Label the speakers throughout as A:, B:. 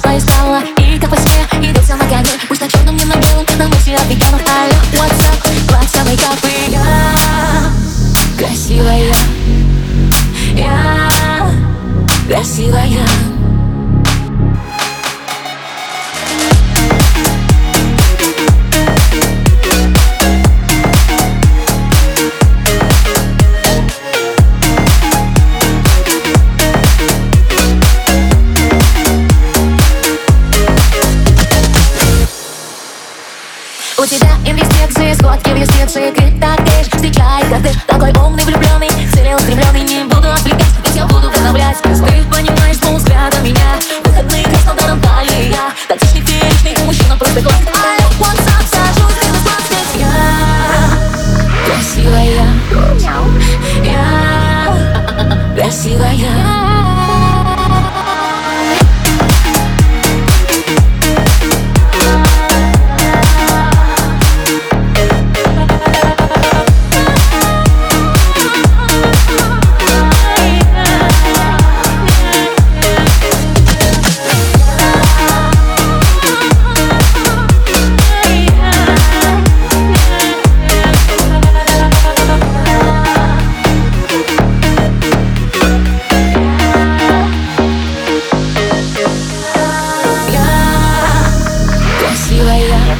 A: красиво стала И как во сне идет все на коне Пусть на черном, не на белом, но мы все офигенно Алло, what's up, платья, мейкап и я. Красивая. Я. Красивая У тебя инвестиции, сходки в юстиции Кредитаж, встречай кортеж Такой умный, влюбленный, целеустремленный Не буду отвлекать, ведь я буду вдохновлять Ты понимаешь по взгляду меня Выходные Краснодаром талия Тактичный, фееричный, мужчина просто классный Алло, what's up, сажусь, ты на Я красивая. Я. Красивая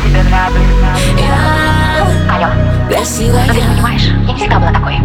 B: тебе нравлюсь.
A: Я красивая
B: но ты не понимаешь, я не всегда была такой.